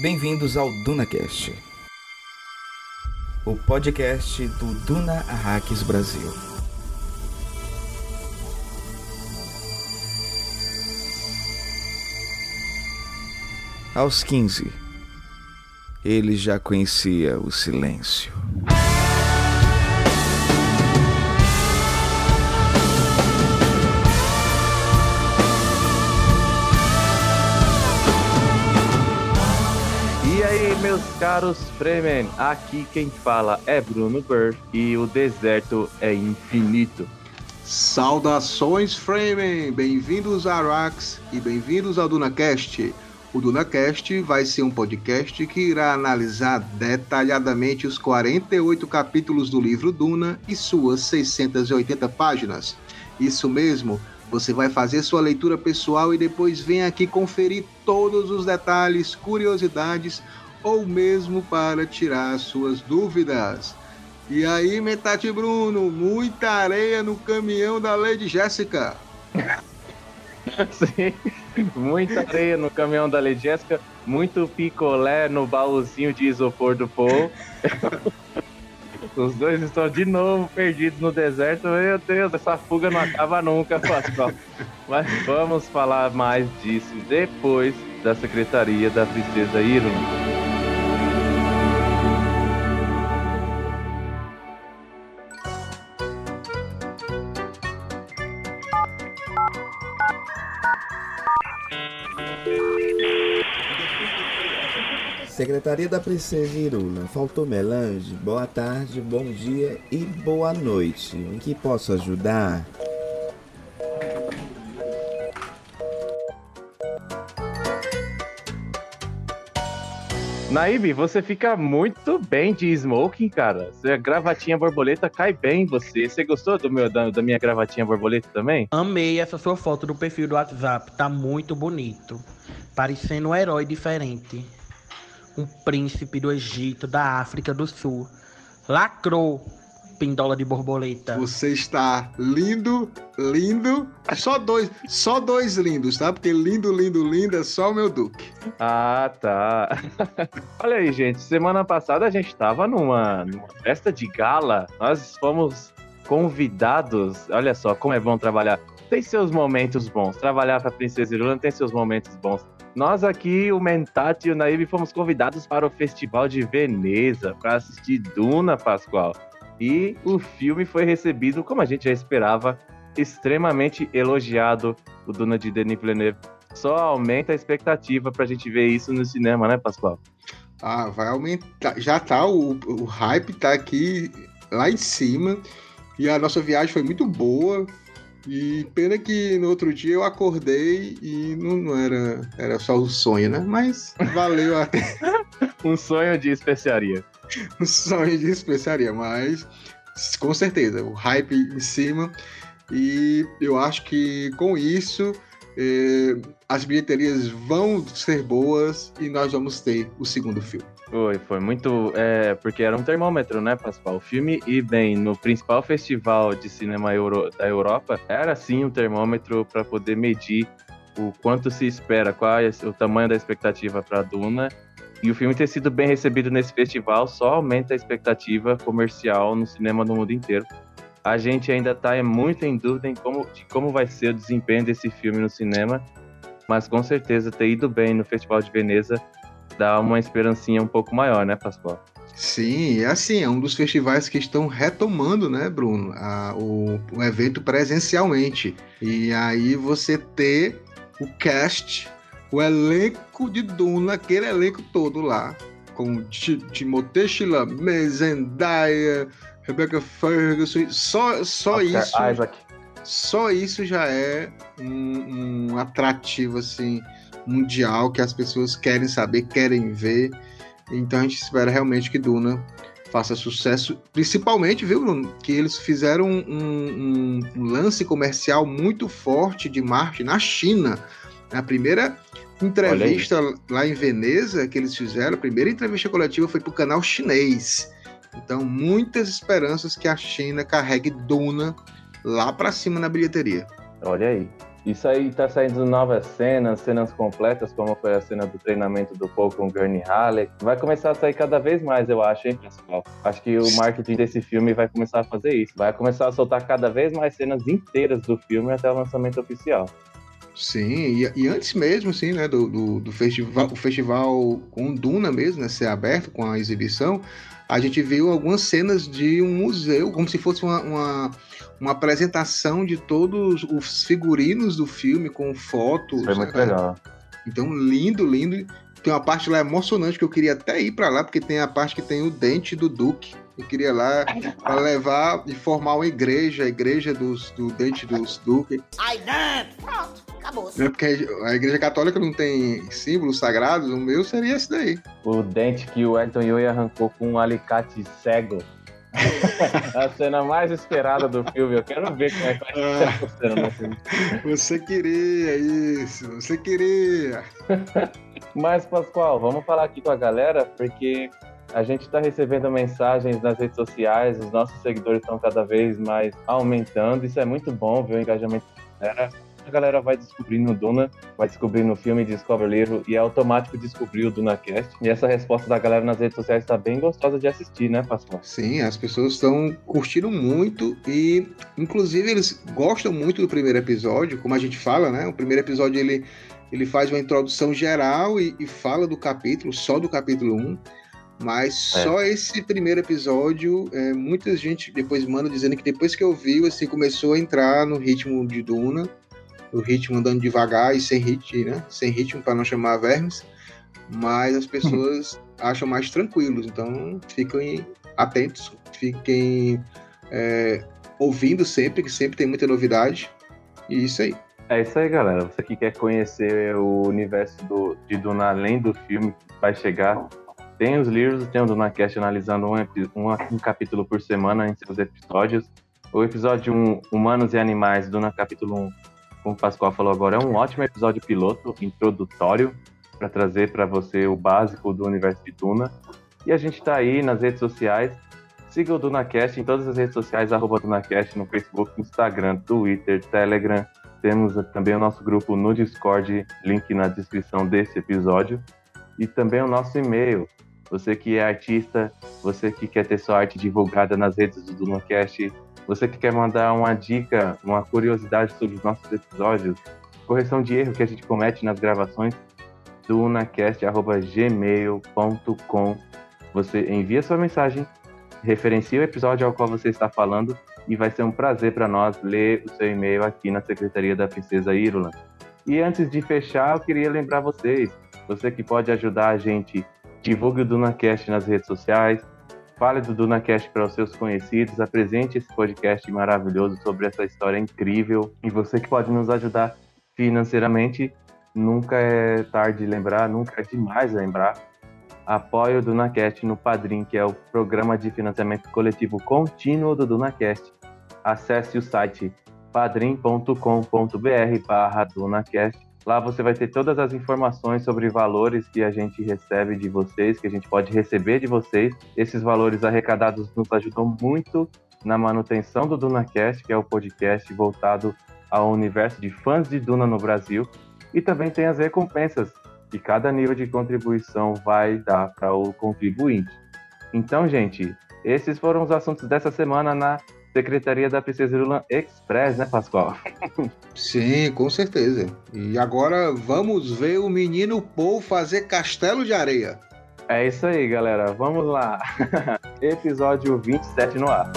Bem-vindos ao DunaCast, o podcast do Duna Arraques Brasil. Aos 15, ele já conhecia o silêncio. Meus caros Fremen, aqui quem fala é Bruno Burr e o deserto é infinito. Saudações, Fremen! Bem-vindos a Arax e bem-vindos ao DunaCast. O DunaCast vai ser um podcast que irá analisar detalhadamente os 48 capítulos do livro Duna e suas 680 páginas. Isso mesmo, você vai fazer sua leitura pessoal e depois vem aqui conferir todos os detalhes, curiosidades ou mesmo para tirar suas dúvidas. E aí, Metade Bruno, muita areia no caminhão da Lady Jéssica. Sim, muita areia no caminhão da Lady Jéssica, muito picolé no baúzinho de isopor do Paul. Os dois estão de novo perdidos no deserto. Meu Deus, essa fuga não acaba nunca, Pascoal. Mas vamos falar mais disso depois da Secretaria da Princesa Irun. Secretaria da Princesa Iruna, faltou melange? Boa tarde, bom dia e boa noite. Em que posso ajudar? Naíbe, você fica muito bem de smoking, cara. A gravatinha borboleta cai bem em você. Você gostou do meu, da, da minha gravatinha borboleta também? Amei essa sua foto do perfil do WhatsApp, tá muito bonito. Parecendo um herói diferente. Um príncipe do Egito, da África do Sul. Lacrou, pindola de borboleta. Você está lindo, lindo. Só dois, só dois lindos, tá? Porque lindo, lindo, lindo é só o meu Duque. Ah, tá. Olha aí, gente. Semana passada a gente tava numa, numa festa de gala. Nós fomos convidados. Olha só como é bom trabalhar. Tem seus momentos bons. Trabalhar pra Princesa Iruna tem seus momentos bons. Nós aqui, o Mentati e o Naíbe, fomos convidados para o Festival de Veneza para assistir Duna, Pascoal. E o filme foi recebido, como a gente já esperava, extremamente elogiado. O Duna de Denis Villeneuve só aumenta a expectativa pra gente ver isso no cinema, né, Pascoal? Ah, vai aumentar. Já tá, o, o hype tá aqui lá em cima. E a nossa viagem foi muito boa. E pena que no outro dia eu acordei e não, não era, era só um sonho, né? Mas valeu até. Um sonho de especiaria. um sonho de especiaria, mas com certeza, o hype em cima. E eu acho que com isso eh, as bilheterias vão ser boas e nós vamos ter o segundo filme. Foi, foi muito. É, porque era um termômetro, né, Pascoal? O filme e bem no principal festival de cinema euro, da Europa, era sim um termômetro para poder medir o quanto se espera, qual é o tamanho da expectativa para Duna. E o filme ter sido bem recebido nesse festival só aumenta a expectativa comercial no cinema no mundo inteiro. A gente ainda está muito em dúvida em como, de como vai ser o desempenho desse filme no cinema, mas com certeza ter ido bem no Festival de Veneza dá uma esperancinha um pouco maior, né, Pascoal? Sim, é assim, é um dos festivais que estão retomando, né, Bruno, a, o, o evento presencialmente. E aí você ter o cast, o elenco de Duna, aquele elenco todo lá, com Ti- Timothée Chalamet, Zendaya, Rebecca Ferguson, só, só Oscar isso, Isaac. só isso já é um, um atrativo assim mundial que as pessoas querem saber, querem ver. Então a gente espera realmente que Duna faça sucesso, principalmente, viu, Bruno, que eles fizeram um, um- um lance comercial muito forte de marketing na China. A primeira entrevista lá em Veneza que eles fizeram, a primeira entrevista coletiva foi para o canal chinês. Então, muitas esperanças que a China carregue Duna lá para cima na bilheteria. Olha aí. Isso aí tá saindo novas cenas, cenas completas, como foi a cena do treinamento do Paul com Gurney Halleck. Vai começar a sair cada vez mais, eu acho, hein, pessoal? Acho que o marketing desse filme vai começar a fazer isso. Vai começar a soltar cada vez mais cenas inteiras do filme até o lançamento oficial. Sim, e, e antes mesmo, assim, né, do, do, do, festival, o festival com Duna mesmo, né, ser aberto com a exibição, a gente viu algumas cenas de um museu, como se fosse uma, uma, uma apresentação de todos os figurinos do filme com fotos. Foi muito né, legal. Então, lindo, lindo. Tem uma parte lá emocionante que eu queria até ir para lá, porque tem a parte que tem o dente do Duque. Eu queria lá para levar e formar uma igreja, a igreja dos, do dente dos Duque. Ai, não! Pronto, acabou. É porque a igreja católica não tem símbolos sagrados, o meu seria esse daí. O dente que o Elton Yui arrancou com um alicate cego. a cena mais esperada do filme. Eu quero ver como é que vai ser essa cena Você queria isso, você queria. Mas, Pascoal, vamos falar aqui com a galera, porque a gente está recebendo mensagens nas redes sociais, os nossos seguidores estão cada vez mais aumentando. Isso é muito bom ver o engajamento da galera. A galera vai descobrindo o Duna, vai descobrindo o filme, descobre o livro e é automático descobrir o DunaCast. E essa resposta da galera nas redes sociais está bem gostosa de assistir, né, Pascoal? Sim, as pessoas estão curtindo muito e, inclusive, eles gostam muito do primeiro episódio, como a gente fala, né? O primeiro episódio ele, ele faz uma introdução geral e, e fala do capítulo, só do capítulo 1. Mas é. só esse primeiro episódio, é, muita gente depois manda dizendo que depois que ouviu, assim, começou a entrar no ritmo de Duna, no ritmo andando devagar e sem ritmo, né? Sem ritmo para não chamar vermes. Mas as pessoas acham mais tranquilos, então fiquem atentos, fiquem é, ouvindo sempre, que sempre tem muita novidade. E isso aí. É isso aí, galera. Você que quer conhecer o universo do, de Duna além do filme, vai chegar tem os livros, tem o DunaCast analisando um, um, um, capítulo por semana em seus episódios. O episódio 1, Humanos e Animais, Duna capítulo 1, como o Pascoal falou agora, é um ótimo episódio piloto, introdutório, para trazer para você o básico do universo de Duna. E a gente está aí nas redes sociais. Siga o DunaCast em todas as redes sociais, arroba DunaCast, no Facebook, Instagram, Twitter, Telegram. Temos também o nosso grupo no Discord, link na descrição desse episódio. E também o nosso e-mail, você que é artista, você que quer ter sua arte divulgada nas redes do DunaCast, você que quer mandar uma dica, uma curiosidade sobre os nossos episódios, correção de erro que a gente comete nas gravações, dunacast.gmail.com. Você envia sua mensagem, referencia o episódio ao qual você está falando e vai ser um prazer para nós ler o seu e-mail aqui na Secretaria da Princesa Irulan. E antes de fechar, eu queria lembrar vocês, você que pode ajudar a gente divulgue o DunaCast nas redes sociais, fale do DunaCast para os seus conhecidos, apresente esse podcast maravilhoso sobre essa história incrível. E você que pode nos ajudar financeiramente, nunca é tarde de lembrar, nunca é demais lembrar. Apoie o DunaCast no Padrim, que é o programa de financiamento coletivo contínuo do DunaCast. Acesse o site padrim.com.br barra DunaCast Lá você vai ter todas as informações sobre valores que a gente recebe de vocês, que a gente pode receber de vocês. Esses valores arrecadados nos ajudam muito na manutenção do DunaCast, que é o podcast voltado ao universo de fãs de Duna no Brasil. E também tem as recompensas que cada nível de contribuição vai dar para o contribuinte. Então, gente, esses foram os assuntos dessa semana na Secretaria da Princesa Irula Express, né, Pascoal? Sim, com certeza. E agora vamos ver o menino Paul fazer castelo de areia. É isso aí, galera. Vamos lá. Episódio 27 no ar.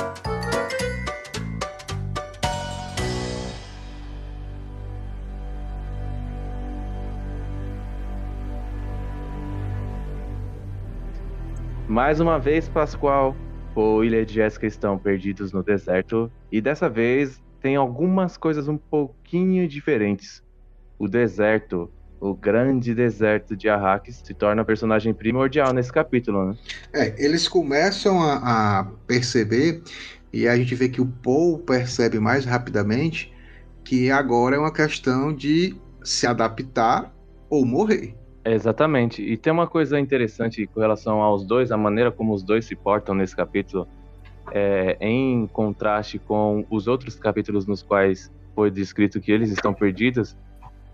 Mais uma vez, Pascoal, o Ilha de Jéssica estão perdidos no deserto e dessa vez tem algumas coisas um pouquinho diferentes. O deserto, o grande deserto de Arrakis, se torna um personagem primordial nesse capítulo, né? É, eles começam a, a perceber e a gente vê que o Paul percebe mais rapidamente que agora é uma questão de se adaptar ou morrer. Exatamente. E tem uma coisa interessante com relação aos dois, a maneira como os dois se portam nesse capítulo, é, em contraste com os outros capítulos nos quais foi descrito que eles estão perdidos,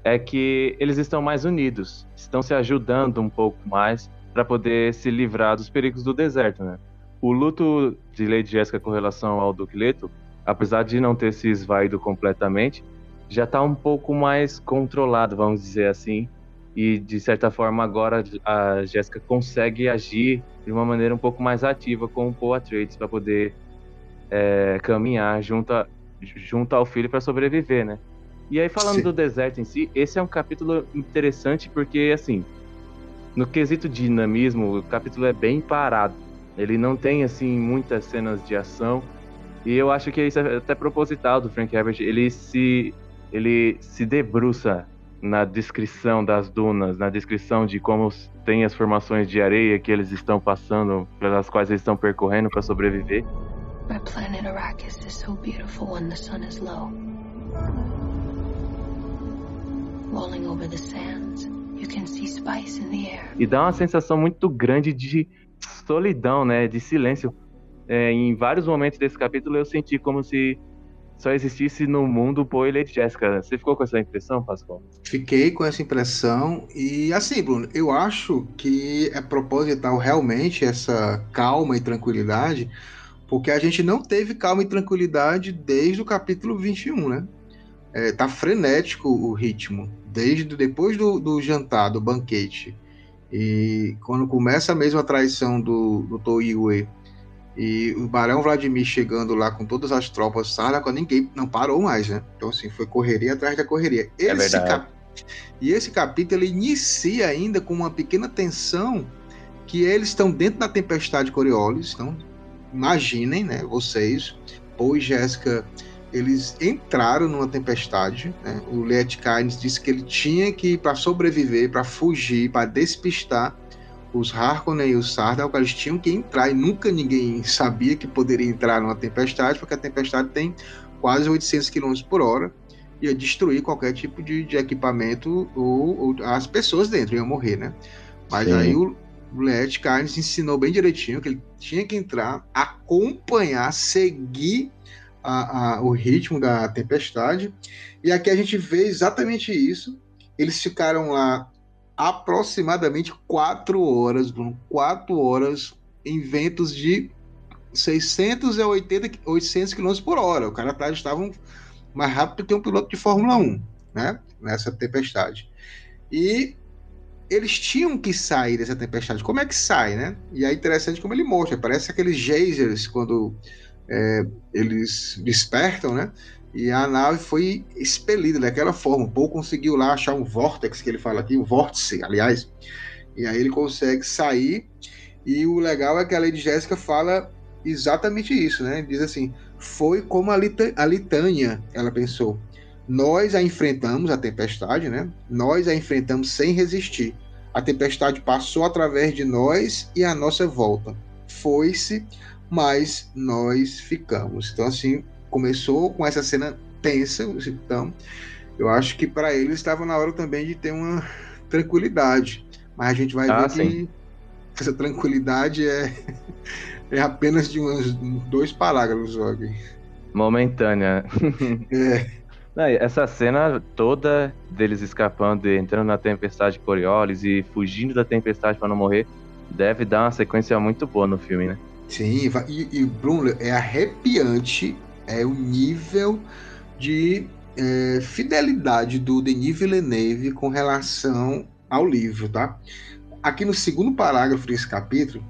é que eles estão mais unidos, estão se ajudando um pouco mais para poder se livrar dos perigos do deserto, né? O luto de Lady Jessica com relação ao Duque Leto, apesar de não ter se esvaído completamente, já está um pouco mais controlado, vamos dizer assim, e de certa forma agora a Jéssica consegue agir de uma maneira um pouco mais ativa com o Paul Atreides para poder é, caminhar junto, a, junto ao filho para sobreviver, né? E aí falando Sim. do deserto em si, esse é um capítulo interessante porque assim, no quesito dinamismo, o capítulo é bem parado. Ele não tem assim muitas cenas de ação. E eu acho que isso é até proposital do Frank Herbert. Ele se ele se debruça na descrição das dunas, na descrição de como tem as formações de areia que eles estão passando, pelas quais eles estão percorrendo para sobreviver. My planet Arrakis is so beautiful when the sun is low. Rolling over the sands, you can see spice in the air. E dá uma sensação muito grande de solidão, né, de silêncio. É, em vários momentos desse capítulo eu senti como se só existisse no mundo Poe e Jessica. Você ficou com essa impressão, Pascoal? Fiquei com essa impressão. E assim, Bruno, eu acho que é proposital realmente essa calma e tranquilidade, porque a gente não teve calma e tranquilidade desde o capítulo 21, né? É, tá frenético o ritmo. Desde depois do, do jantar, do banquete. E quando começa a mesma traição do, do Toiue e o Barão Vladimir chegando lá com todas as tropas Sardaukar, ninguém não parou mais, né? Então, assim, foi correria atrás da correria. É esse é cap... E esse capítulo ele inicia ainda com uma pequena tensão que eles estão dentro da tempestade Coriolis. Então, imaginem, né? Vocês, Paul e Jéssica, eles entraram numa tempestade. Né? O Leet Kynes disse que ele tinha que, para sobreviver, para fugir, para despistar os Harkonnen e os Sardaukar, eles tinham que entrar e nunca ninguém sabia que poderia entrar numa tempestade, porque a tempestade tem quase 800 km por hora, ia destruir qualquer tipo de, de equipamento ou, ou, as pessoas dentro iam morrer, né? Mas Sim. aí o, Leet Kynes ensinou bem direitinho que ele tinha que entrar, acompanhar, seguir a, a, o ritmo da tempestade. E aqui a gente vê exatamente isso. Eles ficaram lá aproximadamente quatro horas, Bruno, quatro horas em ventos de 680, 800 km por hora. O cara atrás estavam mais rápido que um piloto de Fórmula 1, né? Nessa tempestade. E eles tinham que sair dessa tempestade. Como é que sai, né? E é interessante como ele mostra. Parece aqueles geysers quando é, eles despertam, né? E a nave foi expelida daquela forma. O Paul conseguiu lá achar um vórtex, que ele fala aqui, um vórtice, aliás. E aí ele consegue sair. E o legal é que a Lady Jéssica fala exatamente isso, né? Diz assim: foi como a, Lita a Litânia, ela pensou. Nós a enfrentamos, a tempestade, né? Nós a enfrentamos sem resistir. A tempestade passou através de nós e a nossa volta. Foi-se, mas nós ficamos. Então, assim, começou com essa cena tensa, então eu acho que para eles estava na hora também de ter uma tranquilidade. Mas a gente vai ah, ver sim. que essa tranquilidade é, é apenas de uns dois parágrafos, Og. Momentânea. é. essa cena toda deles escapando, entrando na tempestade Coriolis e fugindo da tempestade para não morrer, deve dar uma sequência muito boa no filme, né? Sim, e, e Bruno, é arrepiante é o nível de é, fidelidade do Denis Villeneuve com relação ao livro, tá? Aqui no segundo parágrafo desse capítulo,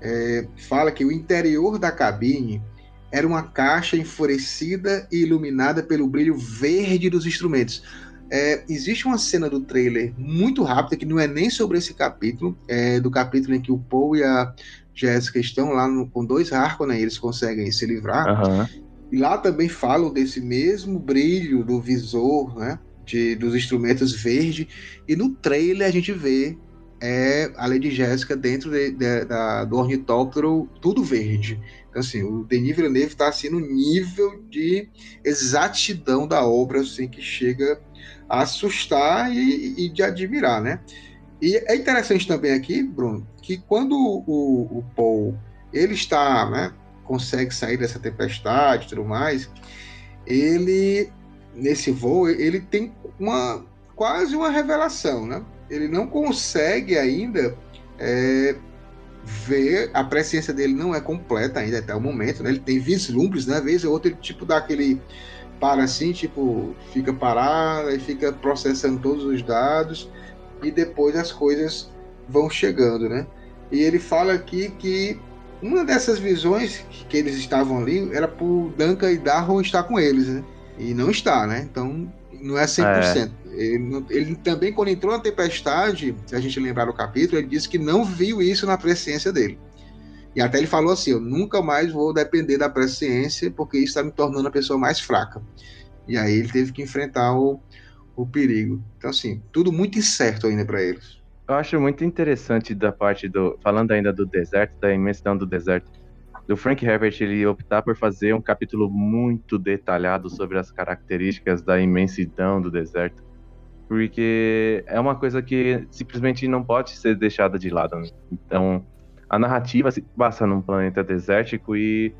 é, fala que o interior da cabine era uma caixa enfurecida e iluminada pelo brilho verde dos instrumentos. É, existe uma cena do trailer muito rápida que não é nem sobre esse capítulo, é do capítulo em que o Paul e a Jessica estão lá no, com dois Harkonnen, né, eles conseguem se livrar. Uhum. E lá também falam desse mesmo brilho do visor, né? De, dos instrumentos verde. E no trailer a gente vê é, a Lady Jéssica dentro de, de, da, do ornitóptero, tudo verde. Então, assim, o Denis Villeneuve está assim, no nível de exatidão da obra, assim, que chega a assustar e, e de admirar, né? E é interessante também aqui, Bruno, que quando o, o Paul ele está né, consegue sair dessa tempestade e tudo mais, ele nesse voo, ele tem uma quase uma revelação, né? Ele não consegue ainda é, ver, a presciência dele não é completa ainda até o momento, né? Ele tem vislumbres, né? Vez ou outra ele tipo dá aquele para assim, tipo, fica parado e fica processando todos os dados e depois as coisas vão chegando, né? E ele fala aqui que uma dessas visões que eles estavam ali era por Duncan e Darrow estar com eles, né? E não está, né? Então não é 100%. É. Ele, ele, também, quando entrou na tempestade, se a gente lembrar o capítulo, ele disse que não viu isso na presciência dele. E até ele falou assim: Eu nunca mais vou depender da presciência, porque isso está me tornando a pessoa mais fraca. E aí ele teve que enfrentar o, o perigo. Então, assim, tudo muito incerto ainda para eles. Eu acho muito interessante da parte do. Falando ainda do deserto, da imensidão do deserto, do Frank Herbert ele optar por fazer um capítulo muito detalhado sobre as características da imensidão do deserto. Porque é uma coisa que simplesmente não pode ser deixada de lado. Né? Então, a narrativa se passa num planeta desértico e,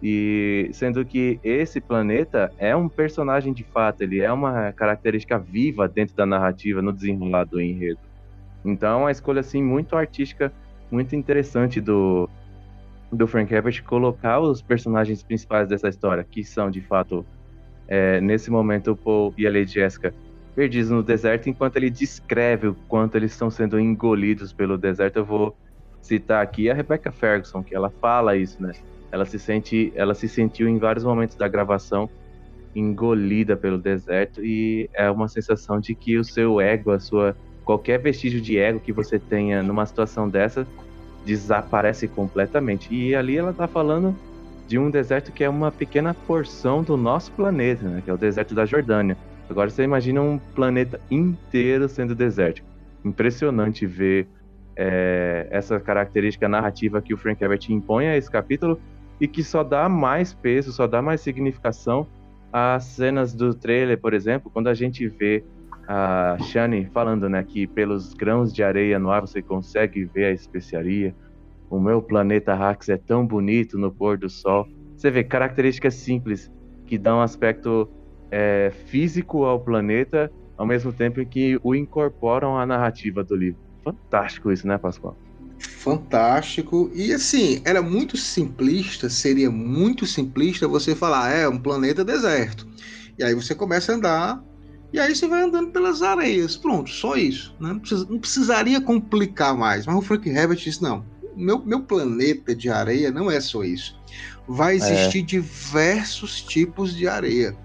e sendo que esse planeta é um personagem de fato, ele é uma característica viva dentro da narrativa, no desenrolar do enredo. Então, é uma escolha assim muito artística, muito interessante do, do Frank Herbert colocar os personagens principais dessa história, que são de fato, é, nesse momento, o Paul e a Lady Jessica, perdidos no deserto, enquanto ele descreve o quanto eles estão sendo engolidos pelo deserto. Eu vou citar aqui a Rebecca Ferguson, que ela fala isso, né? Ela se sente, ela se sentiu em vários momentos da gravação engolida pelo deserto e é uma sensação de que o seu ego, a sua qualquer vestígio de ego que você tenha numa situação dessa desaparece completamente. E ali ela está falando de um deserto que é uma pequena porção do nosso planeta, né? Que é o deserto da Jordânia. Agora você imagina um planeta inteiro sendo desértico. Impressionante ver é, essa característica narrativa que o Frank Herbert impõe a esse capítulo e que só dá mais peso, só dá mais significação às cenas do trailer, por exemplo, quando a gente vê a Shani falando, né, que pelos grãos de areia no ar você consegue ver a especiaria. O meu planeta Rax é tão bonito no pôr do sol. Você vê características simples que dão um aspecto é, físico ao planeta, ao mesmo tempo que o incorporam à narrativa do livro. Fantástico isso, né, Pascoal? Fantástico. E assim, era muito simplista, seria muito simplista você falar, é um planeta deserto. E aí você começa a andar e aí você vai andando pelas areias. Pronto, só isso. Né? Não, precisa, não, precisaria complicar mais. Mas o Frank Herbert disse: não, meu, meu planeta de areia não é só isso. Vai é. existir é. diversos tipos de areia.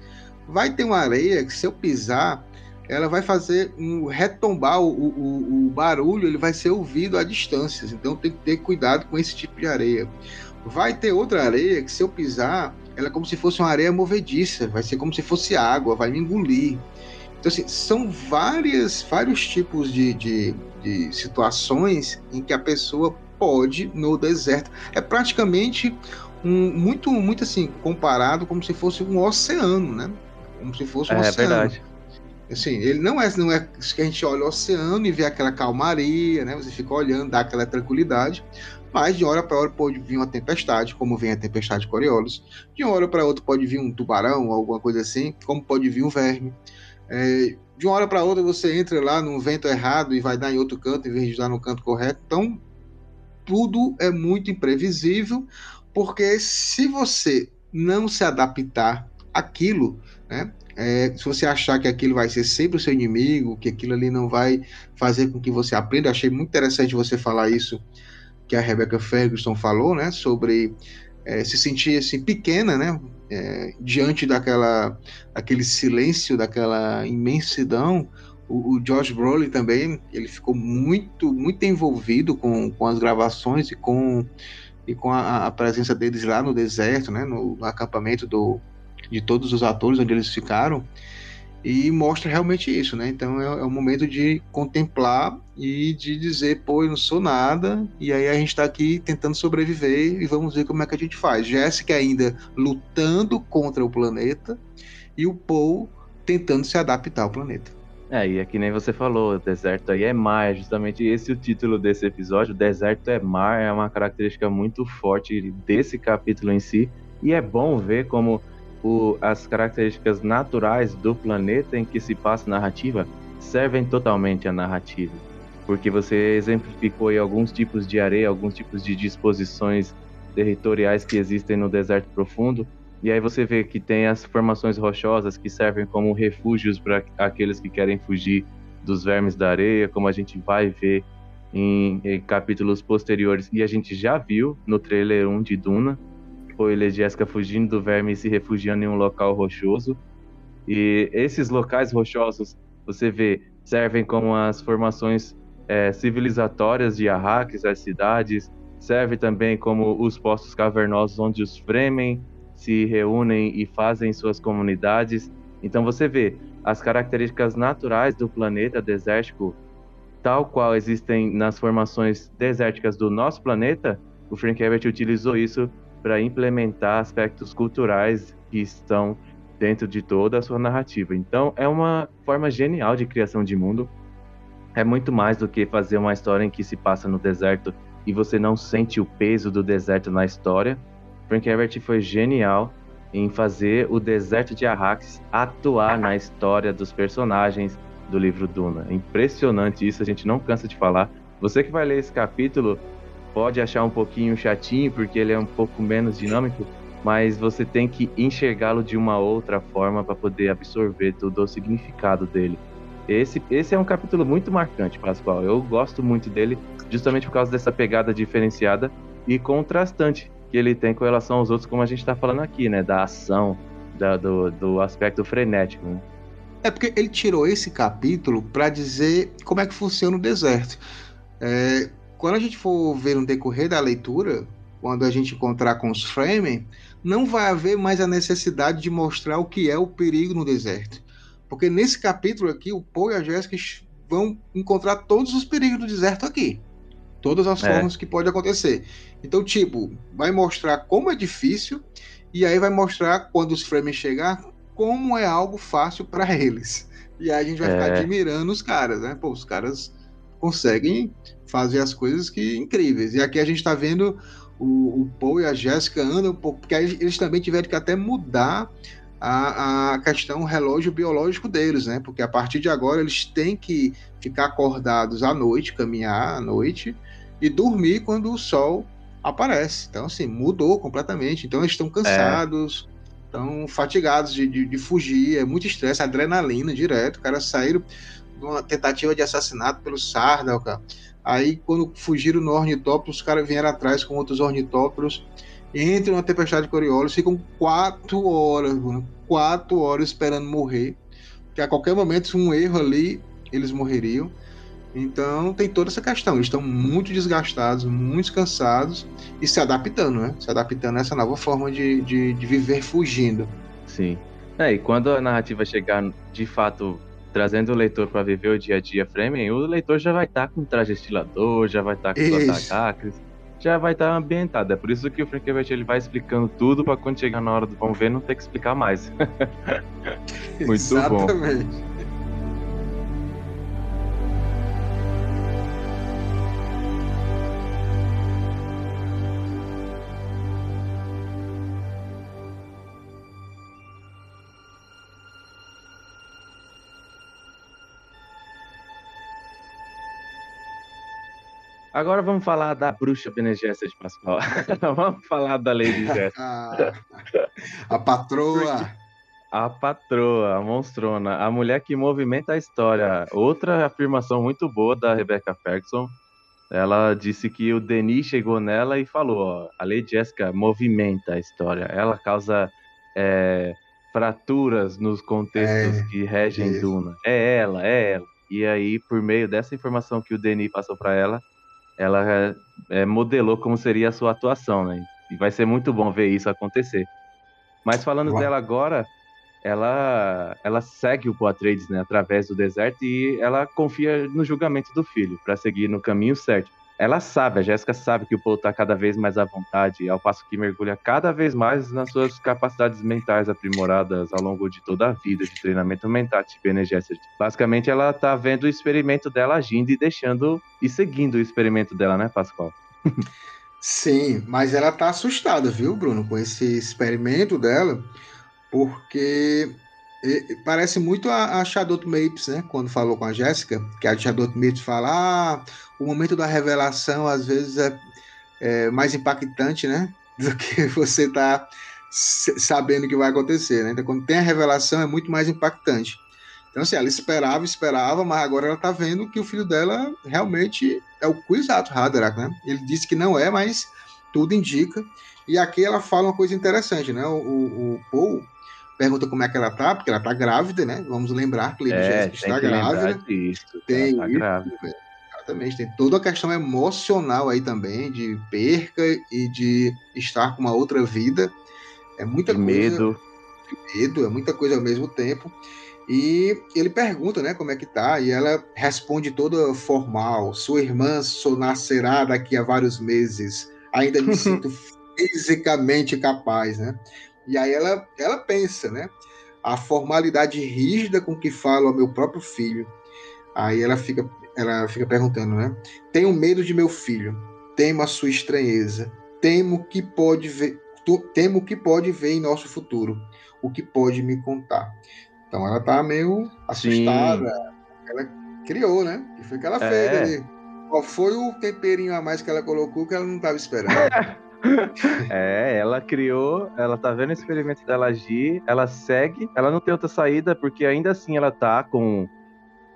Vai ter uma areia que, se eu pisar, ela vai fazer um retombar o, o, o barulho, ele vai ser ouvido a distâncias. Então tem que ter cuidado com esse tipo de areia. Vai ter outra areia que, se eu pisar, ela é como se fosse uma areia movediça, vai ser como se fosse água, vai me engolir. Então, assim, são várias, vários tipos de, de, de situações em que a pessoa pode no deserto. É praticamente um, muito, muito assim, comparado como se fosse um oceano, né? Como se fosse um é, oceano. É verdade. Assim, ele não é, não é que a gente olha o oceano e vê aquela calmaria, né? Você fica olhando, dá aquela tranquilidade. Mas de hora para hora pode vir uma tempestade, como vem a tempestade Coriolis. De uma hora para outra pode vir um tubarão, alguma coisa assim, como pode vir um verme. É, de uma hora para outra você entra lá num vento errado e vai dar em outro canto em vez de dar no canto correto. Então, tudo é muito imprevisível, porque se você não se adaptar àquilo, né, é, se você achar que aquilo vai ser sempre o seu inimigo, que aquilo ali não vai fazer com que você aprenda, achei muito interessante você falar isso que a Rebecca Ferguson falou, né, sobre é, se sentir assim pequena, né, é, diante daquela aquele silêncio, daquela imensidão, o, o Josh Brolin também ele ficou muito muito envolvido com, com as gravações e com e com a, a presença deles lá no deserto, né, no, no acampamento do, de todos os atores onde eles ficaram e mostra realmente isso, né? Então é, é um momento de contemplar e de dizer, pô, eu não sou nada, e aí a gente está aqui tentando sobreviver e vamos ver como é que a gente faz. Jéssica ainda lutando contra o planeta e o Paul tentando se adaptar ao planeta. É, e é que nem você falou, deserto aí é mar, justamente esse é o título desse episódio, deserto é mar, é uma característica muito forte desse capítulo em si, e é bom ver como o, as características naturais do planeta em que se passa a narrativa servem totalmente à narrativa. Porque você exemplificou aí alguns tipos de areia, alguns tipos de disposições territoriais que existem no deserto profundo, e aí você vê que tem as formações rochosas que servem como refúgios para aqueles que querem fugir dos vermes da areia, como a gente vai ver em, em, capítulos posteriores. E a gente já viu no trailer 1 de Duna, foi Lady Jessica fugindo do verme e se refugiando em um local rochoso. E esses locais rochosos, você vê, servem como as formações é, civilizatórias de Arrakis, as cidades, serve também como os postos cavernosos onde os Fremen se reúnem e fazem suas comunidades. Então você vê as características naturais do planeta desértico, tal qual existem nas formações desérticas do nosso planeta, o Frank Herbert utilizou isso para implementar aspectos culturais que estão dentro de toda a sua narrativa. Então é uma forma genial de criação de mundo. É muito mais do que fazer uma história em que se passa no deserto e você não sente o peso do deserto na história. Frank Herbert foi genial em fazer o deserto de Arrakis atuar na história dos personagens do livro Duna. É impressionante isso, a gente não cansa de falar. Você que vai ler esse capítulo pode achar um pouquinho chatinho porque ele é um pouco menos dinâmico, mas você tem que enxergá-lo de uma outra forma para poder absorver todo o significado dele. Esse, esse é um capítulo muito marcante, Pascoal. Eu gosto muito dele justamente por causa dessa pegada diferenciada e contrastante que ele tem com relação aos outros, como a gente está falando aqui, né? Da ação, da, do, do aspecto frenético. Né? É porque ele tirou esse capítulo para dizer como é que funciona o deserto. É, quando a gente for ver no decorrer da leitura, quando a gente encontrar com os Fremen, não vai haver mais a necessidade de mostrar o que é o perigo no deserto. Porque nesse capítulo aqui, o Paul e a Jéssica vão encontrar todos os perigos do deserto aqui. Todas as é. formas que pode acontecer. Então, tipo, vai mostrar como é difícil e aí vai mostrar quando os frames chegar como é algo fácil para eles. E aí a gente vai é. ficar admirando os caras, né? Pô, os caras conseguem fazer as coisas que incríveis. E aqui a gente está vendo o, o Paul e a Jéssica andam um pouco, porque eles também tiveram que até mudar a, a questão relógio biológico deles, né? Porque a partir de agora eles têm que ficar acordados à noite, caminhar à noite e dormir quando o sol aparece. Então, assim, mudou completamente. Então, eles estão cansados, é. estão fatigados de, de, de, fugir, é muito estresse, adrenalina direto. O cara saíram de uma tentativa de assassinato pelo Sardal, cara. Aí, quando fugiram no ornitóptero, os caras vieram atrás com outros ornitópteros, entram na tempestade de Coriolis, ficam quatro horas, mano, quatro horas esperando morrer. Que a qualquer momento, um erro ali, eles morreriam. Então tem toda essa questão. Eles estão muito desgastados, muito cansados e se adaptando, né? Se adaptando a essa nova forma de, de, de viver fugindo. Sim. É, e quando a narrativa chegar de fato trazendo o leitor para viver o dia a dia Fremen, o leitor já vai estar tá com traje estilador, já vai estar tá com suas atacacres, já vai estar tá ambientado. É por isso que o Frank ele vai explicando tudo para quando chegar na hora do vamos ver não ter que explicar mais. Muito Exatamente. bom. Agora vamos falar da bruxa Bene de Pascoal. vamos falar da Lady Jéssica. a patroa. A patroa, a monstrona, a mulher que movimenta a história. Outra afirmação muito boa da Rebecca Ferguson. Ela disse que o Denis chegou nela e falou: ó, a Lady Jessica movimenta a história. Ela causa é, fraturas nos contextos é, que regem é. Duna. É ela, é ela. E aí, por meio dessa informação que o Denis passou para ela, ela é, modelou como seria a sua atuação, né? E vai ser muito bom ver isso acontecer. Mas falando Uau. dela agora, ela ela segue o Poitras, né, através do deserto e ela confia no julgamento do filho para seguir no caminho certo ela sabe, a Jéssica sabe que o Paul está cada vez mais à vontade, ao passo que mergulha cada vez mais nas suas capacidades mentais aprimoradas ao longo de toda a vida de treinamento mental Bene Gesserit. Basicamente, ela está vendo o experimento dela agindo e deixando e seguindo o experimento dela, né, Pascoal? Sim, mas ela tá assustada, viu, Bruno, com esse experimento dela, porque parece muito a, a Charlotte Mapes, né? Quando falou com a Jéssica, que a Charlotte Mapes fala, ah, o momento da revelação às vezes é, é mais impactante, né? Do que você tá sabendo que vai acontecer, né? Então, quando tem a revelação, é muito mais impactante. Então, assim, ela esperava, esperava, mas agora ela tá vendo que o filho dela realmente é o Kwisatz Haderach, né? Ele disse que não é, mas tudo indica. E aqui ela fala uma coisa interessante, né? O, o, o Paul pergunta como é que ela tá, porque ela tá grávida, né? Vamos lembrar que Lady é, está grávida. Disso, tem tá grávida. Exatamente, tem toda a questão emocional aí também, de perca e de estar com uma outra vida. É muita de coisa. Medo. De medo, é muita coisa ao mesmo tempo. E ele pergunta, né, como é que tá, e ela responde toda formal. Sua irmã só nascerá daqui a vários meses. Ainda me sinto fisicamente capaz, né? E aí ela, ela pensa, né? A formalidade rígida com que falo ao meu próprio filho. Aí ela fica, ela fica perguntando, né? Tenho medo de meu filho. Temo a sua estranheza. Temo que pode ver, temo que pode ver em nosso futuro. O que pode me contar. Então ela tá meio assustada. Sim. Ela criou, né? O que foi que ela é. fez ali? Qual foi o temperinho a mais que ela colocou que ela não estava esperando? é, ela criou, ela tá vendo o experimento dela agir, ela segue, ela não tem outra saída, porque ainda assim ela tá com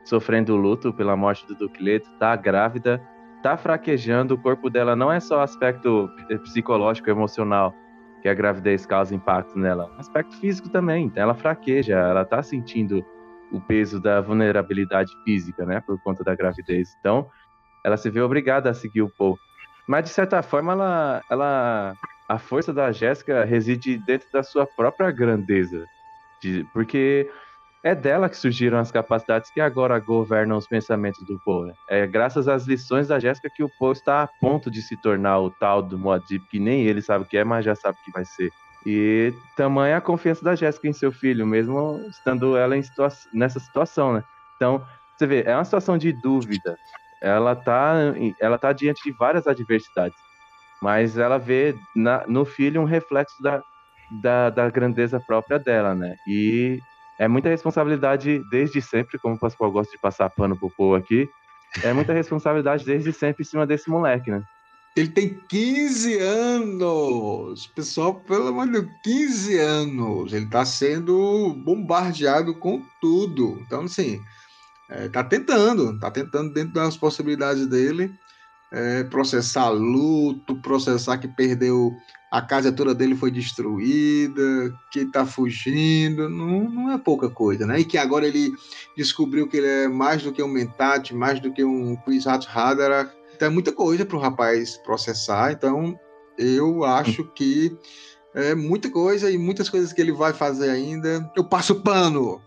sofrendo luto pela morte do Duque Leto, tá grávida, tá fraquejando, o corpo dela não é só aspecto psicológico, emocional, que a gravidez causa impacto nela. Aspecto físico também. Então ela fraqueja, ela tá sentindo o peso da vulnerabilidade física, né, por conta da gravidez. Então, ela se vê obrigada a seguir o Paul. Mas de certa forma, ela, ela a força da Jéssica reside dentro da sua própria grandeza, de, porque é dela que surgiram as capacidades que agora governam os pensamentos do. Né? É graças às lições da Jéssica que o Paul está a ponto de se tornar o tal do Moadib, que nem ele sabe o que é, mas já sabe o que vai ser. E tamanha a confiança da Jéssica em seu filho, mesmo estando ela situa nessa situação, né? Então, você vê, é uma situação de dúvida. Ela tá, ela tá diante de várias adversidades, mas ela vê na, no filho um reflexo da, da, da grandeza própria dela, né? E é muita responsabilidade desde sempre, como o Pascoal gosta de passar pano pro povo aqui, é muita responsabilidade desde sempre em cima desse moleque, né? Ele tem 15 anos! Pessoal, pelo amor de Deus, 15 anos! Ele tá sendo bombardeado com tudo. Então, assim, é, tá tentando, tá tentando dentro das possibilidades dele é, processar luto, processar que perdeu a casa toda dele foi destruída, que está fugindo, não, não é pouca coisa, né? E que agora ele descobriu que ele é mais do que um Mentat, mais do que um Kwisatz Haderach. Então é muita coisa para o rapaz processar, então eu acho que é muita coisa e muitas coisas que ele vai fazer ainda. Eu passo pano!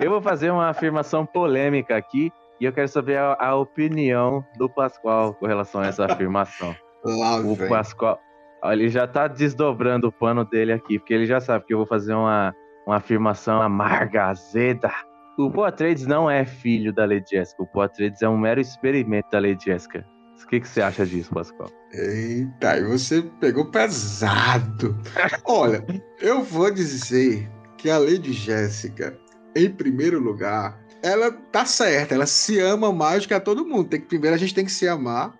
eu vou fazer uma afirmação polêmica aqui e eu quero saber a, a opinião do Pascoal com relação a essa afirmação. Lá, o véio. Pascoal, ele já tá desdobrando o pano dele aqui, porque ele já sabe que eu vou fazer uma, uma afirmação amarga, azeda. O Poatrades não é filho da Lady Jessica. O Poatrades é um mero experimento da Lady Jessica. O que, que você acha disso, Pascoal? Eita, aí você pegou pesado. Olha, eu vou dizer que a Lady Jéssica, em primeiro lugar, ela tá certa, ela se ama mais do que a todo mundo. Tem que, primeiro a gente tem que se amar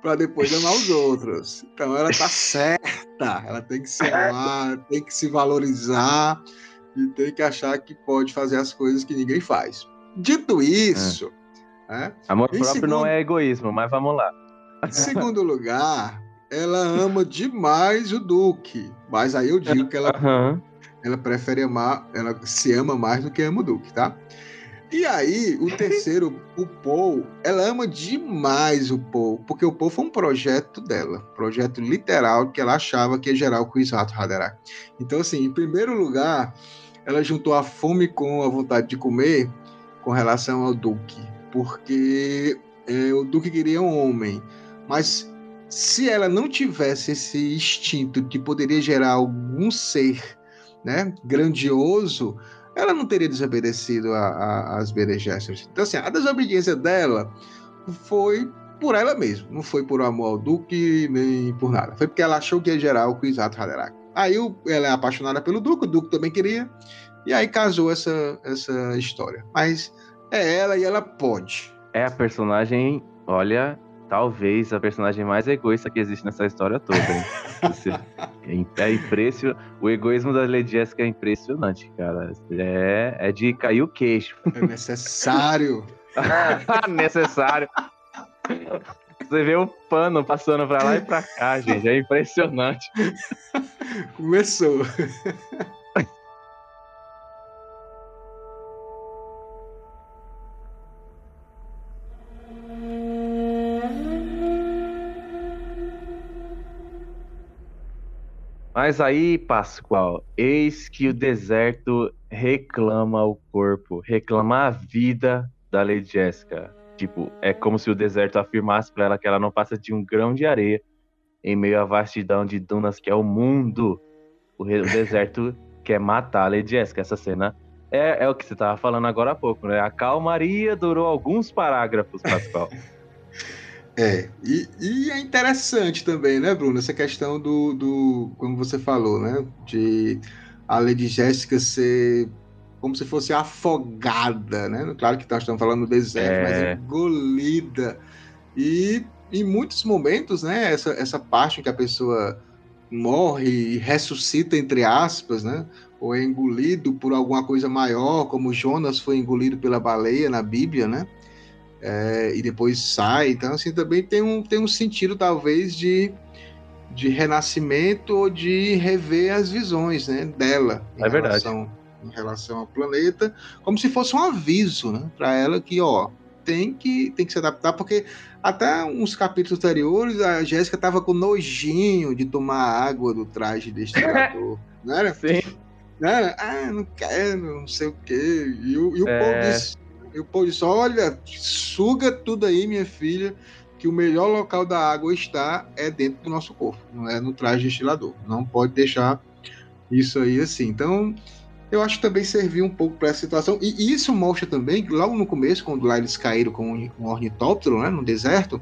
para depois amar os outros. Então ela tá certa, ela tem que se amar, tem que se valorizar e tem que achar que pode fazer as coisas que ninguém faz. Dito isso, é. Né, Amor próprio segundo, não é egoísmo, mas vamos lá. Em segundo lugar, ela ama demais o Duque, mas aí eu digo que ela, uhum. ela prefere amar, ela se ama mais do que ama o Duque, tá? E aí, o terceiro, o Paul, ela ama demais o Paul, porque o Paul foi um projeto dela, projeto literal que ela achava que ia gerar o Kwisatz Haderach. Então, assim, em primeiro lugar, ela juntou a fome com a vontade de comer com relação ao Duque, porque é, o Duque queria um homem, mas se ela não tivesse esse instinto que poderia gerar algum ser né, grandioso, ela não teria desobedecido às Bene Gesserit. Então, assim, a desobediência dela foi por ela mesma, não foi por amor ao Duque, nem por nada. Foi porque ela achou que ia gerar o Kwisatz Haderach. Aí ela é apaixonada pelo Duque, o Duque também queria, e aí casou essa, essa história. Mas é ela e ela pode. É a personagem, olha, talvez a personagem mais egoísta que existe nessa história toda. Hein? é impressionante. O egoísmo da Lady Jessica é impressionante, cara. É, é de cair o queixo. É necessário. necessário. Você vê o pano passando pra lá e pra cá, gente. É impressionante. Começou. Mas aí, Pascoal, eis que o deserto reclama o corpo, reclama a vida da Lady Jessica. Tipo, é como se o deserto afirmasse para ela que ela não passa de um grão de areia em meio à vastidão de dunas que é o mundo. O, o deserto quer matar a Lady Jessica. Essa cena é, é o que você estava falando agora há pouco, né? A calmaria durou alguns parágrafos, Pascoal. É, e, e, é interessante também, né, Bruno, essa questão do, do, como você falou, né, de a Lady Jéssica ser como se fosse afogada, né, claro que nós estamos falando do deserto, é. mas engolida, e em muitos momentos, né, essa, essa parte em que a pessoa morre e ressuscita, entre aspas, né, ou é engolido por alguma coisa maior, como Jonas foi engolido pela baleia na Bíblia, né, é, e depois sai. Então, assim, também tem um, tem um sentido, talvez, de, de renascimento ou de rever as visões né, dela. É verdade. Relação, em relação ao planeta, como se fosse um aviso né, para ela que, ó, tem que, tem que se adaptar, porque até uns capítulos anteriores a Jéssica tava com nojinho de tomar água do traje destilador, não era? Sim. Não era? Ah, não quero, não sei o quê. E, o, e o é... povo disse, e o povo disse: Olha, suga tudo aí, minha filha, que o melhor local da água está é dentro do nosso corpo, não é no traje destilador. Não pode deixar isso aí assim. Então, eu acho que também serviu um pouco para essa situação. E isso mostra também que logo no começo, quando lá eles caíram com um ornitóptero, né, no deserto,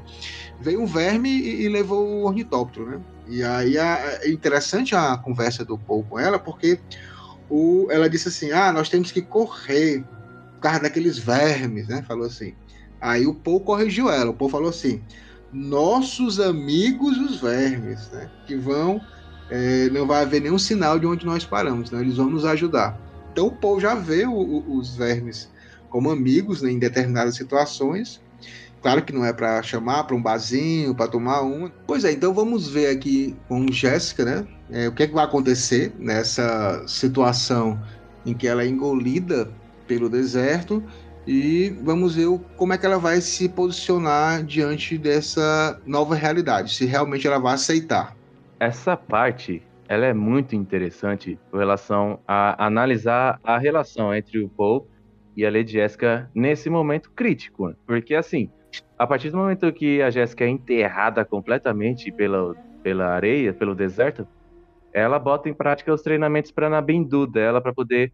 veio um verme e, e levou o ornitóptero, né? E aí é interessante a conversa do Paul com ela, porque o, ela disse assim: ah, nós temos que correr por causa daqueles vermes, né? Falou assim. Aí o Paul corrigiu ela. O Paul falou assim: nossos amigos os vermes, né? Que vão. É, não vai haver nenhum sinal de onde nós paramos, né? Eles vão nos ajudar. Então o Paul já vê o, o, os vermes como amigos né, em determinadas situações. Claro que não é para chamar para um barzinho, para tomar um. Pois é, então vamos ver aqui com Jéssica, né? É, o que, é que vai acontecer nessa situação em que ela é engolida pelo deserto e vamos ver como é que ela vai se posicionar diante dessa nova realidade, se realmente ela vai aceitar. Essa parte ela é muito interessante com relação a analisar a relação entre o Paul e a Lady Jessica nesse momento crítico, né? porque assim, a partir do momento que a Jéssica é enterrada completamente pela, pela areia, pelo deserto, ela bota em prática os treinamentos para Nabindu dela para poder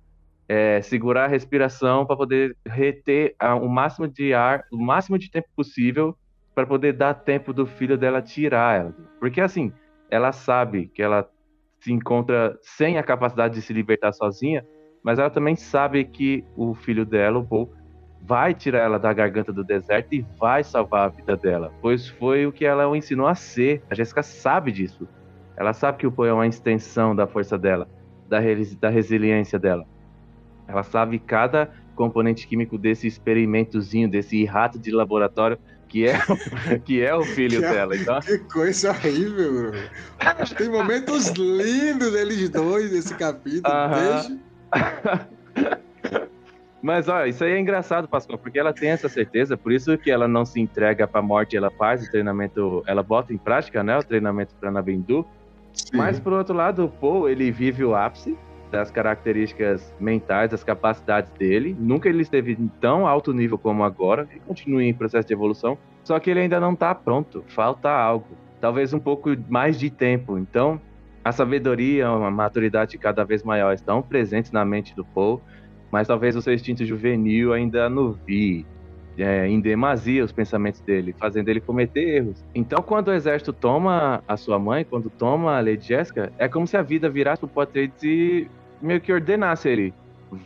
é, segurar a respiração para poder reter a, o máximo de ar, o máximo de tempo possível para poder dar tempo do filho dela tirar ela. Porque assim, ela sabe que ela se encontra sem a capacidade de se libertar sozinha, mas ela também sabe que o filho dela, o Paul, vai tirar ela da garganta do deserto e vai salvar a vida dela, pois foi o que ela o ensinou a ser. A Jéssica sabe disso. Ela sabe que o Paul é uma extensão da força dela, da, da resiliência dela. Ela sabe cada componente químico desse experimentozinho, desse rato de laboratório que é, que é o filho que dela. Então... Que coisa horrível, bro. Tem momentos lindos deles dois nesse capítulo. Uh -huh. Mas olha, isso aí é engraçado, Pascoal, porque ela tem essa certeza, por isso que ela não se entrega para a morte, ela faz o treinamento, ela bota em prática, né, o treinamento para Nabendu. Mas por outro lado, o Paul, ele vive o ápice das características mentais, das capacidades dele. Nunca ele esteve em tão alto nível como agora. Ele continua em processo de evolução. Só que ele ainda não está pronto. Falta algo. Talvez um pouco mais de tempo. Então, a sabedoria, a maturidade cada vez maior estão presentes na mente do Paul. Mas talvez o seu instinto juvenil ainda vi. é, em demasia os pensamentos dele, fazendo ele cometer erros. Então, quando o exército toma a sua mãe, quando toma a Lady Jessica, é como se a vida virasse pro Potreides e meio que ordenasse ele.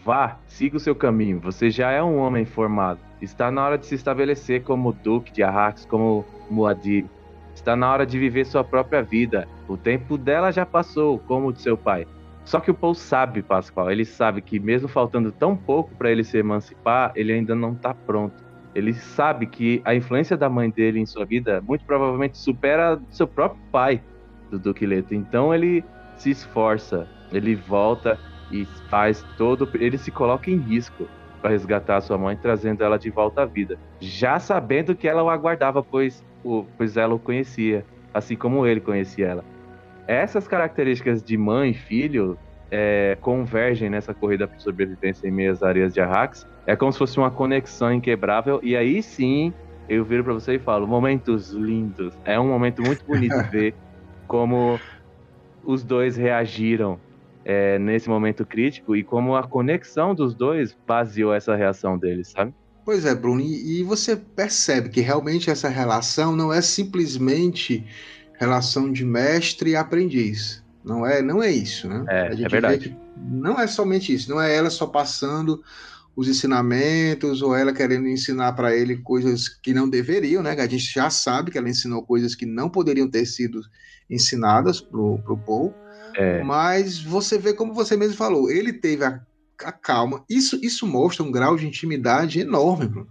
Vá, siga o seu caminho. Você já é um homem formado. Está na hora de se estabelecer como Duque de Arrax, como Muad'Dib. Está na hora de viver sua própria vida. O tempo dela já passou, como o de seu pai. Só que o Paul sabe, Pascoal, ele sabe que mesmo faltando tão pouco para ele se emancipar, ele ainda não está pronto. Ele sabe que a influência da mãe dele em sua vida muito provavelmente supera seu próprio pai, do Duque Leto. Então ele se esforça, ele volta e faz todo. Ele se coloca em risco para resgatar sua mãe, trazendo ela de volta à vida, já sabendo que ela o aguardava, pois, o, pois ela o conhecia, assim como ele conhecia ela. Essas características de mãe e filho é, convergem nessa corrida por sobrevivência em meias areias de Arrax. É como se fosse uma conexão inquebrável, e aí sim eu viro para você e falo: momentos lindos. É um momento muito bonito ver como os dois reagiram é, nesse momento crítico e como a conexão dos dois baseou essa reação deles, sabe? Pois é, Bruno, e, você percebe que realmente essa relação não é simplesmente relação de mestre e aprendiz. Não é, não é isso, né? É, a gente é verdade. Vê que não é somente isso, não é ela só passando os ensinamentos ou ela querendo ensinar para ele coisas que não deveriam, né? A gente já sabe que ela ensinou coisas que não poderiam ter sido ensinadas pro, pro Paul. É. Mas você vê como você mesmo falou, ele teve a, a calma. Isso, isso mostra um grau de intimidade enorme.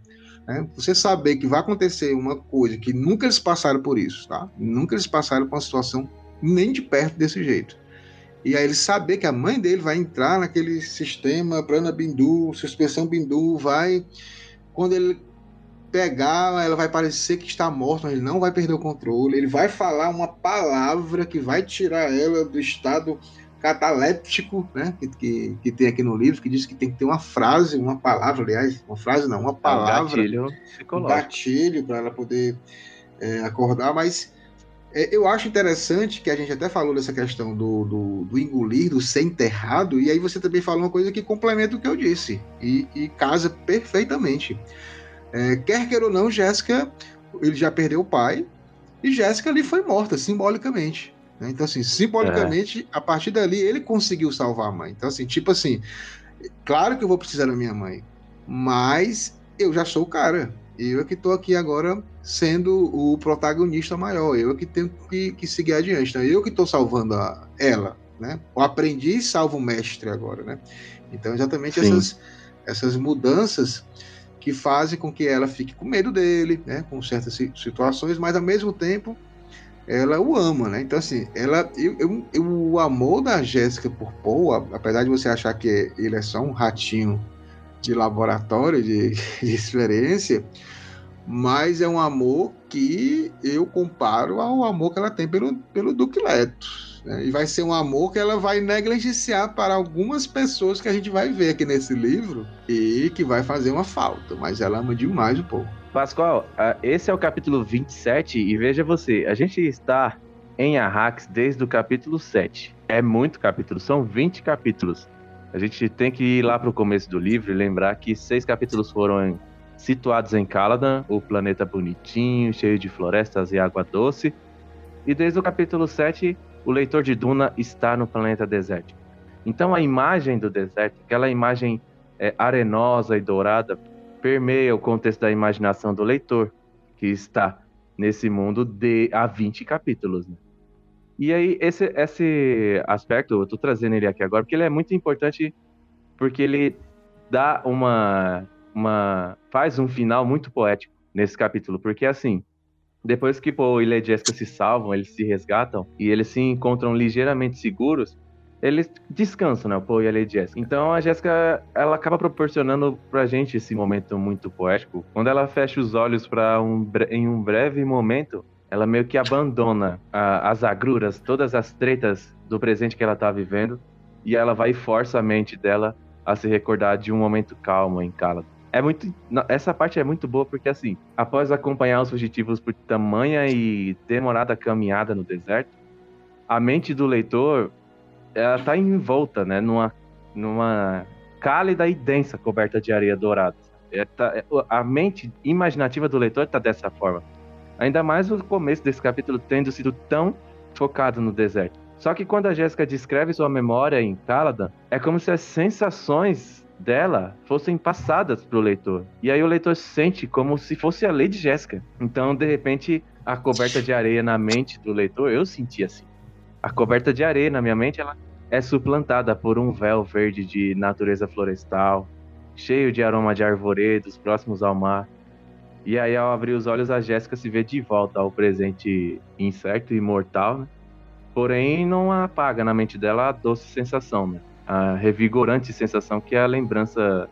Né? Você saber que vai acontecer uma coisa que nunca eles passaram por isso, tá? Nunca eles passaram por uma situação nem de perto desse jeito. E aí ele saber que a mãe dele vai entrar naquele sistema prana bindu, suspensão bindu, vai quando ele pegar, ela vai parecer que está morta, mas ele não vai perder o controle. Ele vai falar uma palavra que vai tirar ela do estado cataléptico, né? Que, que, que, tem aqui no livro, que diz que tem que ter uma frase, uma palavra, aliás, uma frase não, uma palavra. É um gatilho Um gatilho para ela poder é, acordar, mas é, eu acho interessante que a gente até falou dessa questão do, do, do, engolir, do ser enterrado, e aí você também falou uma coisa que complementa o que eu disse, e, e casa perfeitamente. É, quer queira ou não, Jéssica, ele já perdeu o pai, e Jéssica ali foi morta, simbolicamente. Né? Então, assim, simbolicamente, é. a partir dali, ele conseguiu salvar a mãe. Então, assim, tipo assim, claro que eu vou precisar da minha mãe, mas eu já sou o cara. Eu é que estou aqui agora sendo o protagonista maior, eu é que tenho que, que seguir adiante. Então, eu que estou salvando a, ela, né? O aprendiz salva o mestre agora, né? Então, exatamente essas, essas mudanças que fazem com que ela fique com medo dele, né, com certas situações, mas ao mesmo tempo ela o ama, né? Então assim, ela, eu, eu, eu o amor da Jéssica por Paul, apesar de você achar que ele é só um ratinho de laboratório, de, de experiência, mas é um amor que eu comparo ao amor que ela tem pelo, pelo Duque Leto. Né? E vai ser um amor que ela vai negligenciar para algumas pessoas que a gente vai ver aqui nesse livro e que vai fazer uma falta, mas ela ama demais o povo. Pascoal, esse é o capítulo 27 e veja você, a gente está em Arrax desde o capítulo 7. É muito capítulo, são 20 capítulos. A gente tem que ir lá para o começo do livro e lembrar que seis capítulos foram situados em Caladan, o planeta bonitinho, cheio de florestas e água doce. E desde o capítulo 7 o leitor de Duna está no planeta desértico. Então a imagem do deserto, aquela imagem é, arenosa e dourada, permeia o contexto da imaginação do leitor, que está nesse mundo de há 20 capítulos. Né? E aí, esse, esse aspecto, eu estou trazendo ele aqui agora, porque ele é muito importante, porque ele dá uma, uma. faz um final muito poético nesse capítulo, porque assim, depois que Paul e Jessica se salvam, eles se resgatam e eles se encontram ligeiramente seguros, eles descansam, né? O Paul e Lady Jessica. Então a Jessica, ela acaba proporcionando pra gente esse momento muito poético. Quando ela fecha os olhos para um, em um breve momento, ela meio que abandona a, as agruras, todas as tretas do presente que ela tá vivendo, e ela vai e força a mente dela a se recordar de um momento calmo em Caladan é muito. Essa parte é muito boa porque, assim, após acompanhar os fugitivos por tamanha e demorada caminhada no deserto, a mente do leitor ela tá envolta, né, numa, numa cálida e densa coberta de areia dourada. É, tá, é, a mente imaginativa do leitor está dessa forma. Ainda mais o começo desse capítulo tendo sido tão focado no deserto. Só que quando a Jéssica descreve sua memória em Caladan, é como se as sensações dela fossem passadas para o leitor. E aí o leitor sente como se fosse a Lady Jéssica. Então, de repente, a coberta de areia na mente do leitor, eu senti assim. A coberta de areia na minha mente, ela é suplantada por um véu verde de natureza florestal, cheio de aroma de arvoredos próximos ao mar. E aí, ao abrir os olhos, a Jéssica se vê de volta ao presente incerto e mortal, né? Porém, não apaga na mente dela a doce sensação, né? A revigorante sensação que é a lembrança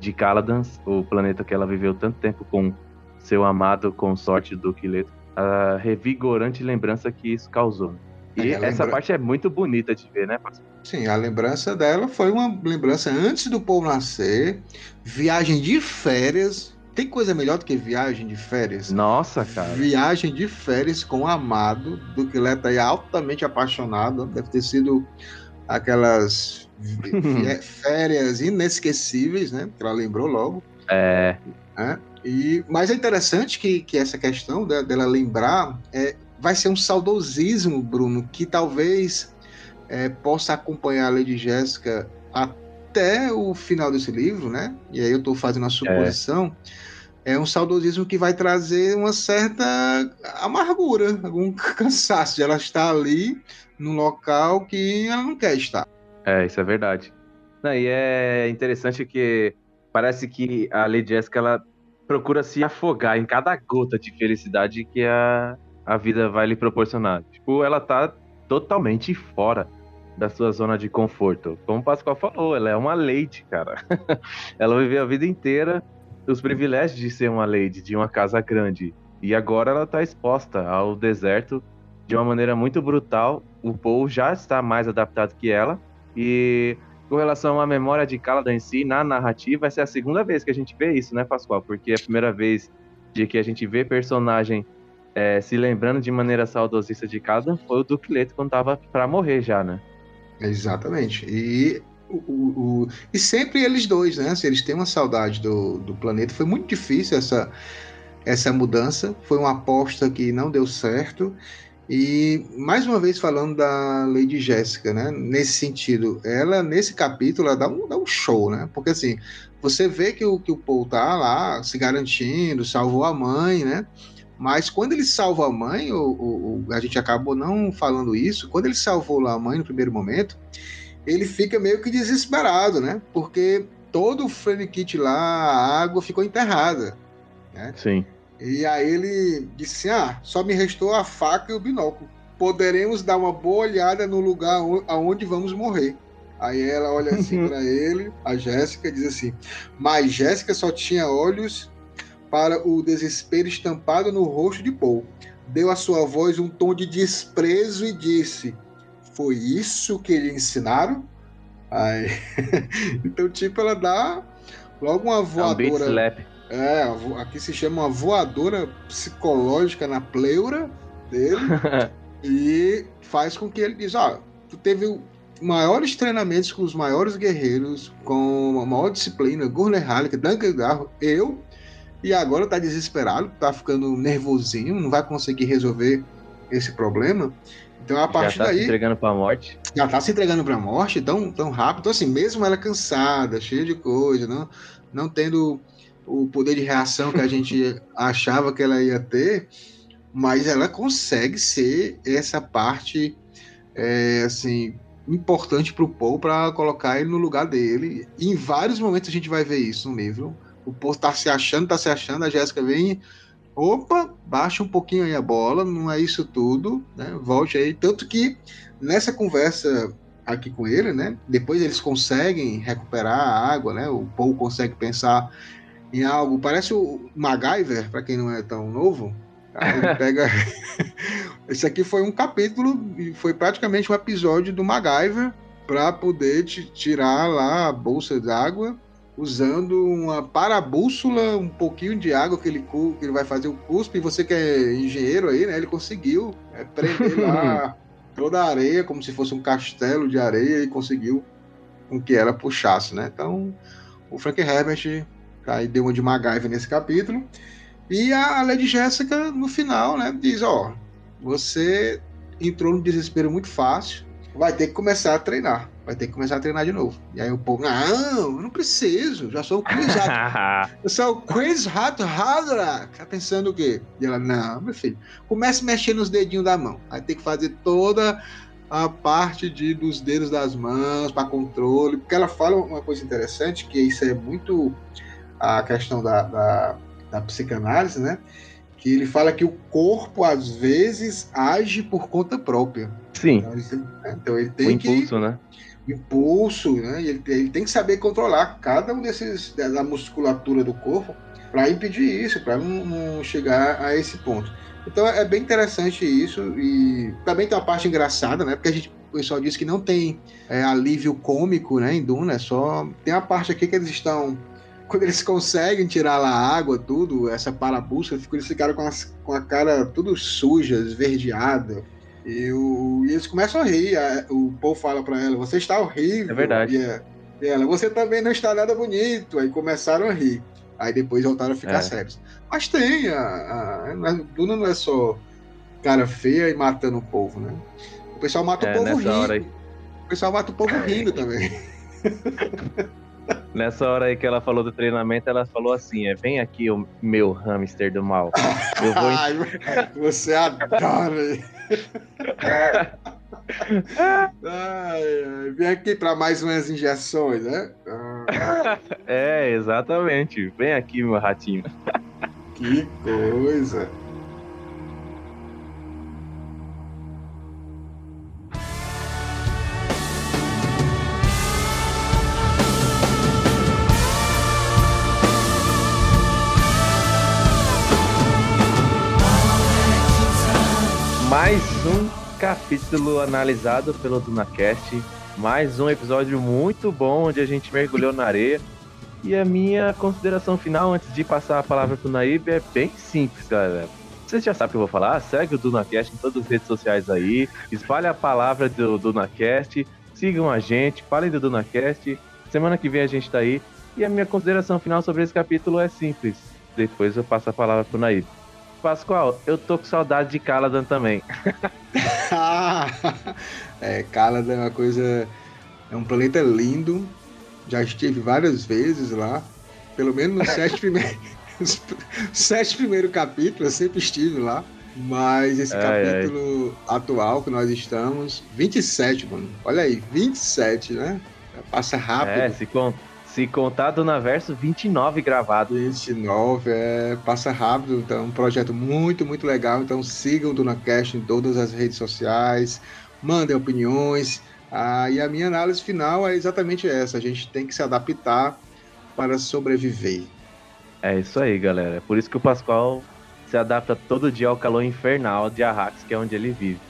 de Caladan, o planeta que ela viveu tanto tempo com seu amado consorte do Quileto. A revigorante lembrança que isso causou. E é, essa lembra... parte é muito bonita de ver, né, pastor? Sim, a lembrança dela foi uma lembrança antes do povo nascer, viagem de férias. Tem coisa melhor do que viagem de férias? Nossa, cara. Viagem de férias com o amado, do que Leta é altamente apaixonado. Deve ter sido aquelas férias inesquecíveis, né? Que ela lembrou logo. É. é. E, mas é interessante que, que essa questão dela lembrar é, vai ser um saudosismo, Bruno, que talvez é, possa acompanhar a Lady Jéssica até o final desse livro, né? E aí eu estou fazendo a suposição. É. é um saudosismo que vai trazer uma certa amargura, algum cansaço de ela estar ali num local que ela não quer estar. É, isso é verdade. Não, e é interessante que parece que a Lady Jessica ela procura se afogar em cada gota de felicidade que a, a vida vai lhe proporcionar. Tipo, ela tá totalmente fora da sua zona de conforto. Como o Pascoal falou, ela é uma lady, cara. ela viveu a vida inteira os privilégios de ser uma lady, de uma casa grande. E agora ela tá exposta ao deserto de uma maneira muito brutal. O Paul já está mais adaptado que ela. E com relação à memória de Caladan em si, na narrativa, essa é a segunda vez que a gente vê isso, né, Pascoal? Porque é a primeira vez de que a gente vê personagem é, se lembrando de maneira saudosista de casa foi o Duque Leto quando tava para morrer já, né? Exatamente. E, o, o, o, e sempre eles dois, né? Eles têm uma saudade do, do planeta, foi muito difícil essa, essa mudança. Foi uma aposta que não deu certo. E mais uma vez falando da Lady Jéssica, né? Nesse sentido, ela nesse capítulo ela dá um, dá um show, né? Porque assim, você vê que o, que o Paul tá lá se garantindo, salvou a mãe, né? Mas quando ele salva a mãe, o, a gente acabou não falando isso, quando ele salvou lá a mãe no primeiro momento, ele fica meio que desesperado, né? Porque todo o frame kit lá, a água ficou enterrada. Né? Sim. E aí ele disse assim: ah, só me restou a faca e o binóculo. Poderemos dar uma boa olhada no lugar aonde vamos morrer. Aí ela olha assim para ele, a Jéssica, diz assim: Mas Jéssica só tinha olhos para o desespero estampado no rosto de Paul. Deu à sua voz um tom de desprezo e disse: Foi isso que lhe ensinaram? Aí... então, tipo, ela dá logo uma voadora. É, um é, aqui se chama uma voadora psicológica na pleura dele e faz com que ele diz: Ó, ah, tu teve maiores treinamentos com os maiores guerreiros, com a maior disciplina, Gurner Halleck, Duncan Garro, eu e agora tá desesperado, tá ficando nervosinho, não vai conseguir resolver esse problema. Então, a partir já tá daí. se entregando pra morte. Já tá se entregando pra morte tão, tão rápido. Então, assim, mesmo ela cansada, cheia de coisa, não, não tendo o poder de reação que a gente achava que ela ia ter, mas ela consegue ser essa parte, é, assim, importante pro Paul para colocar ele no lugar dele. E em vários momentos a gente vai ver isso no livro o povo tá se achando, tá se achando, a Jéssica vem, opa, baixa um pouquinho aí a bola, não é isso tudo, né? Volte aí. Tanto que nessa conversa aqui com ele, né? Depois eles conseguem recuperar a água, né? O Paul consegue pensar em algo, parece o MacGyver, para quem não é tão novo. Ele pega. Esse aqui foi um capítulo, foi praticamente um episódio do MacGyver para poder tirar lá a bolsa d'água usando uma parabússola, um pouquinho de água que ele, que ele vai fazer o cuspe, e você que é engenheiro aí, né? Ele conseguiu é, prender lá toda a areia, como se fosse um castelo de areia, e conseguiu com que ela puxasse, né? Então, o Frank Herbert Aí deu uma de MacGyver nesse capítulo. E a Lady Jéssica, no final, né, diz: Ó, você entrou no desespero muito fácil, vai ter que começar a treinar. Vai ter que começar a treinar de novo. E aí o povo, não, eu não preciso, já sou o Chris Hat. eu sou o Chris Hat Hadra. Tá pensando o quê? E ela, não, meu filho, comece a mexer nos dedinhos da mão. Aí tem que fazer toda a parte de, dos dedos das mãos para controle. Porque ela fala uma coisa interessante, que isso é muito a questão da, da, da psicanálise, né? Que ele fala que o corpo, às vezes, age por conta própria. Sim. Então ele, então ele tem o impulso, que, né? impulso, né? E ele, ele, tem que saber controlar cada um desses da musculatura do corpo para impedir isso, para não, não, chegar a esse ponto. Então é bem interessante isso e também tem uma parte engraçada, né? Porque a gente o pessoal disse que não tem é, alívio cômico, né? Em Duna, é só tem a parte aqui que eles estão quando eles conseguem tirar lá a água, tudo, essa parabusca, eles ficaram com, as, com a cara tudo suja, esverdeada. E, o, e eles começam a rir. A, o Paul fala para ela: Você está horrível. É verdade. E, a, e, ela: Você também não está nada bonito. Aí começaram a rir. Aí depois voltaram a ficar é. sérios. Mas tem. A, a, Duna não é só cara feia e matando o povo, né? O pessoal mata é, o povo rindo. O pessoal mata o povo rindo também. Nessa hora aí que ela falou do treinamento, ela falou assim: é, vem aqui o meu hamster do mal. Eu vou... Ai, você adora. ai, ai, vem aqui para mais umas injeções, né? é, exatamente. Vem aqui, meu ratinho. que coisa. Mais um capítulo analisado pelo DunaCast. Mais um episódio muito bom onde a gente mergulhou na areia. E a minha consideração final antes de passar a palavra pro Naib é bem simples, galera. Vocês já sabem o que eu vou falar? Segue o DunaCast em todas as redes sociais aí. Espalhe a palavra do DunaCast. Sigam a gente, falem do DunaCast. Semana que vem a gente tá aí. E a minha consideração final sobre esse capítulo é simples. Depois eu passo a palavra pro Naib. Pascoal, eu tô com saudade de Caladan também. é, Caladan é uma coisa. É um planeta lindo. Já estive várias vezes lá. Pelo menos nos sete primeiros. sete primeiros capítulos, eu sempre estive lá. Mas esse ai, capítulo ai. atual que nós estamos, 27, mano. Olha aí, 27, né? Passa rápido. É, se, conta se contar do Naverso, 29 gravado. 29, é, passa rápido, então é um projeto muito, muito legal. Então sigam o DunaCast em todas as redes sociais, mandem opiniões. Ah, e a minha análise final é exatamente essa: a gente tem que se adaptar para sobreviver. É isso aí, galera. É por isso que o Pascoal se adapta todo dia ao calor infernal de Arrax, que é onde ele vive.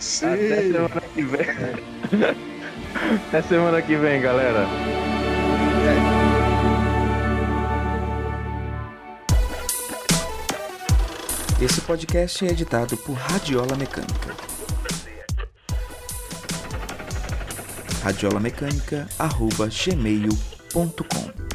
Sim. Até semana que vem. Até semana que vem, galera. Esse podcast é editado por Radiola Mecânica. radiolamecânica.gmail.com